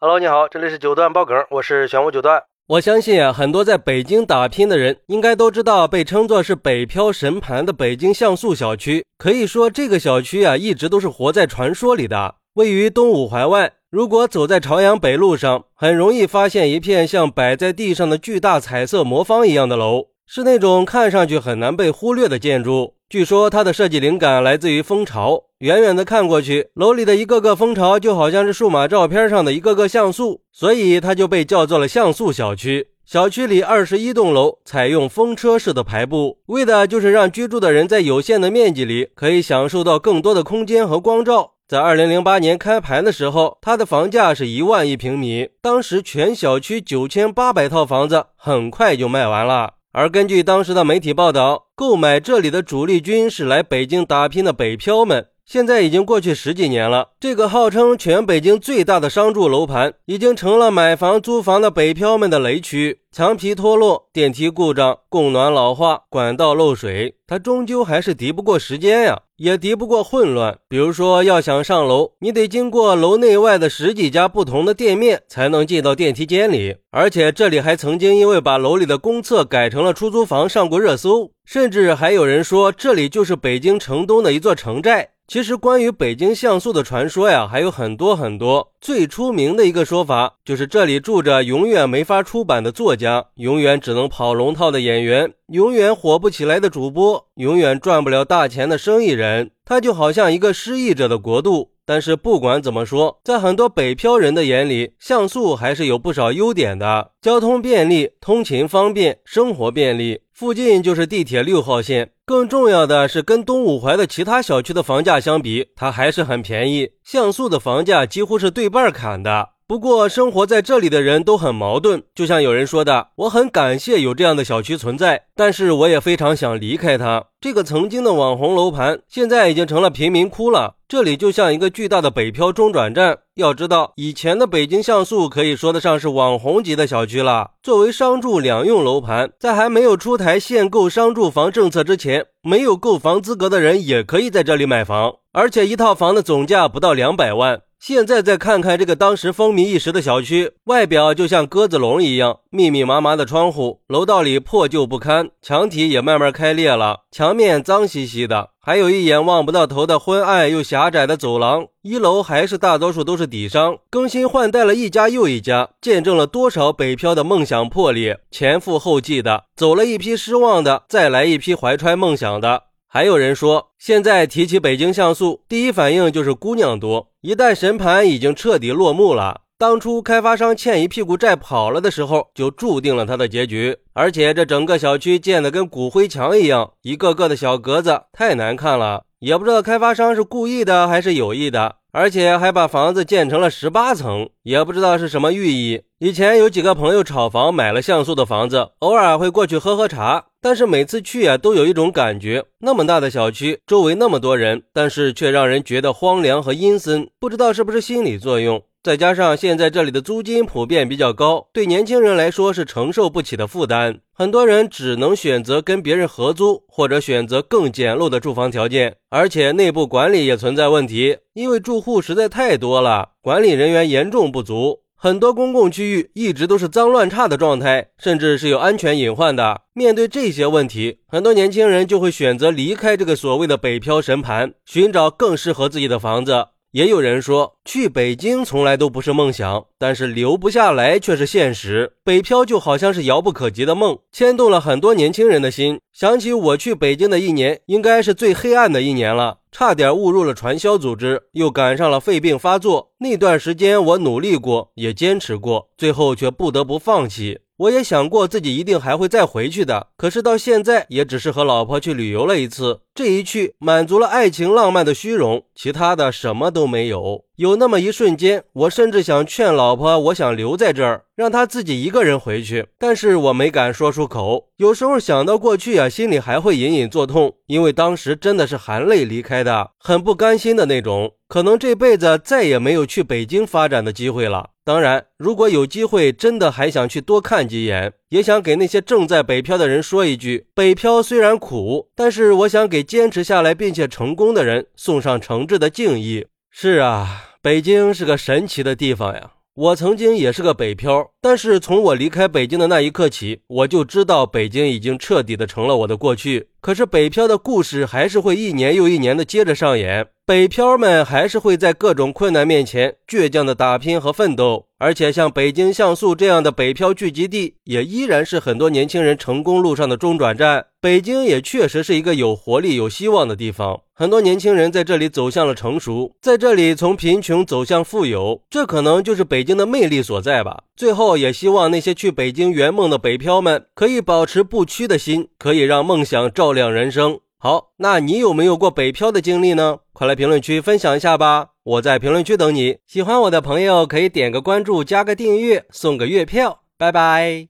Hello，你好，这里是九段爆梗，我是玄武九段。我相信啊，很多在北京打拼的人应该都知道，被称作是北漂神盘的北京像素小区。可以说，这个小区啊，一直都是活在传说里的。位于东五环外，如果走在朝阳北路上，很容易发现一片像摆在地上的巨大彩色魔方一样的楼，是那种看上去很难被忽略的建筑。据说它的设计灵感来自于蜂巢。远远的看过去，楼里的一个个蜂巢就好像是数码照片上的一个个像素，所以它就被叫做了像素小区。小区里二十一栋楼采用风车式的排布，为的就是让居住的人在有限的面积里可以享受到更多的空间和光照。在二零零八年开盘的时候，它的房价是一万一平米，当时全小区九千八百套房子很快就卖完了。而根据当时的媒体报道，购买这里的主力军是来北京打拼的北漂们。现在已经过去十几年了，这个号称全北京最大的商住楼盘，已经成了买房租房的北漂们的雷区。墙皮脱落，电梯故障，供暖老化，管道漏水，它终究还是敌不过时间呀，也敌不过混乱。比如说，要想上楼，你得经过楼内外的十几家不同的店面，才能进到电梯间里。而且这里还曾经因为把楼里的公厕改成了出租房上过热搜，甚至还有人说这里就是北京城东的一座城寨。其实，关于北京像素的传说呀，还有很多很多。最出名的一个说法，就是这里住着永远没法出版的作家，永远只能跑龙套的演员，永远火不起来的主播，永远赚不了大钱的生意人。它就好像一个失意者的国度。但是不管怎么说，在很多北漂人的眼里，像素还是有不少优点的：交通便利，通勤方便，生活便利，附近就是地铁六号线。更重要的是，跟东五环的其他小区的房价相比，它还是很便宜。像素的房价几乎是对半砍的。不过，生活在这里的人都很矛盾，就像有人说的：“我很感谢有这样的小区存在，但是我也非常想离开它。”这个曾经的网红楼盘，现在已经成了贫民窟了。这里就像一个巨大的北漂中转站。要知道，以前的北京像素可以说得上是网红级的小区了。作为商住两用楼盘，在还没有出台限购商住房政策之前，没有购房资格的人也可以在这里买房，而且一套房的总价不到两百万。现在再看看这个当时风靡一时的小区，外表就像鸽子笼一样，密密麻麻的窗户，楼道里破旧不堪，墙体也慢慢开裂了，墙面脏兮兮的，还有一眼望不到头的昏暗又狭窄的走廊。一楼还是大多数都是底商，更新换代了一家又一家，见证了多少北漂的梦想破裂，前赴后继的走了一批失望的，再来一批怀揣梦想的。还有人说，现在提起北京像素，第一反应就是姑娘多。一旦神盘已经彻底落幕了，当初开发商欠一屁股债跑了的时候，就注定了他的结局。而且这整个小区建的跟骨灰墙一样，一个个的小格子，太难看了。也不知道开发商是故意的还是有意的。而且还把房子建成了十八层，也不知道是什么寓意。以前有几个朋友炒房买了像素的房子，偶尔会过去喝喝茶，但是每次去啊，都有一种感觉：那么大的小区，周围那么多人，但是却让人觉得荒凉和阴森。不知道是不是心理作用。再加上现在这里的租金普遍比较高，对年轻人来说是承受不起的负担，很多人只能选择跟别人合租，或者选择更简陋的住房条件。而且内部管理也存在问题，因为住户实在太多了，管理人员严重不足，很多公共区域一直都是脏乱差的状态，甚至是有安全隐患的。面对这些问题，很多年轻人就会选择离开这个所谓的北漂神盘，寻找更适合自己的房子。也有人说，去北京从来都不是梦想，但是留不下来却是现实。北漂就好像是遥不可及的梦，牵动了很多年轻人的心。想起我去北京的一年，应该是最黑暗的一年了，差点误入了传销组织，又赶上了肺病发作。那段时间，我努力过，也坚持过，最后却不得不放弃。我也想过自己一定还会再回去的，可是到现在也只是和老婆去旅游了一次。这一去，满足了爱情浪漫的虚荣，其他的什么都没有。有那么一瞬间，我甚至想劝老婆，我想留在这儿，让她自己一个人回去，但是我没敢说出口。有时候想到过去啊，心里还会隐隐作痛，因为当时真的是含泪离开的，很不甘心的那种。可能这辈子再也没有去北京发展的机会了。当然，如果有机会，真的还想去多看几眼，也想给那些正在北漂的人说一句：北漂虽然苦，但是我想给坚持下来并且成功的人送上诚挚的敬意。是啊，北京是个神奇的地方呀。我曾经也是个北漂，但是从我离开北京的那一刻起，我就知道北京已经彻底的成了我的过去。可是北漂的故事还是会一年又一年的接着上演，北漂们还是会在各种困难面前倔强的打拼和奋斗。而且像北京像素这样的北漂聚集地，也依然是很多年轻人成功路上的中转站。北京也确实是一个有活力、有希望的地方，很多年轻人在这里走向了成熟，在这里从贫穷走向富有，这可能就是北京的魅力所在吧。最后，也希望那些去北京圆梦的北漂们，可以保持不屈的心，可以让梦想照亮人生。好，那你有没有过北漂的经历呢？快来评论区分享一下吧，我在评论区等你。喜欢我的朋友可以点个关注，加个订阅，送个月票。拜拜。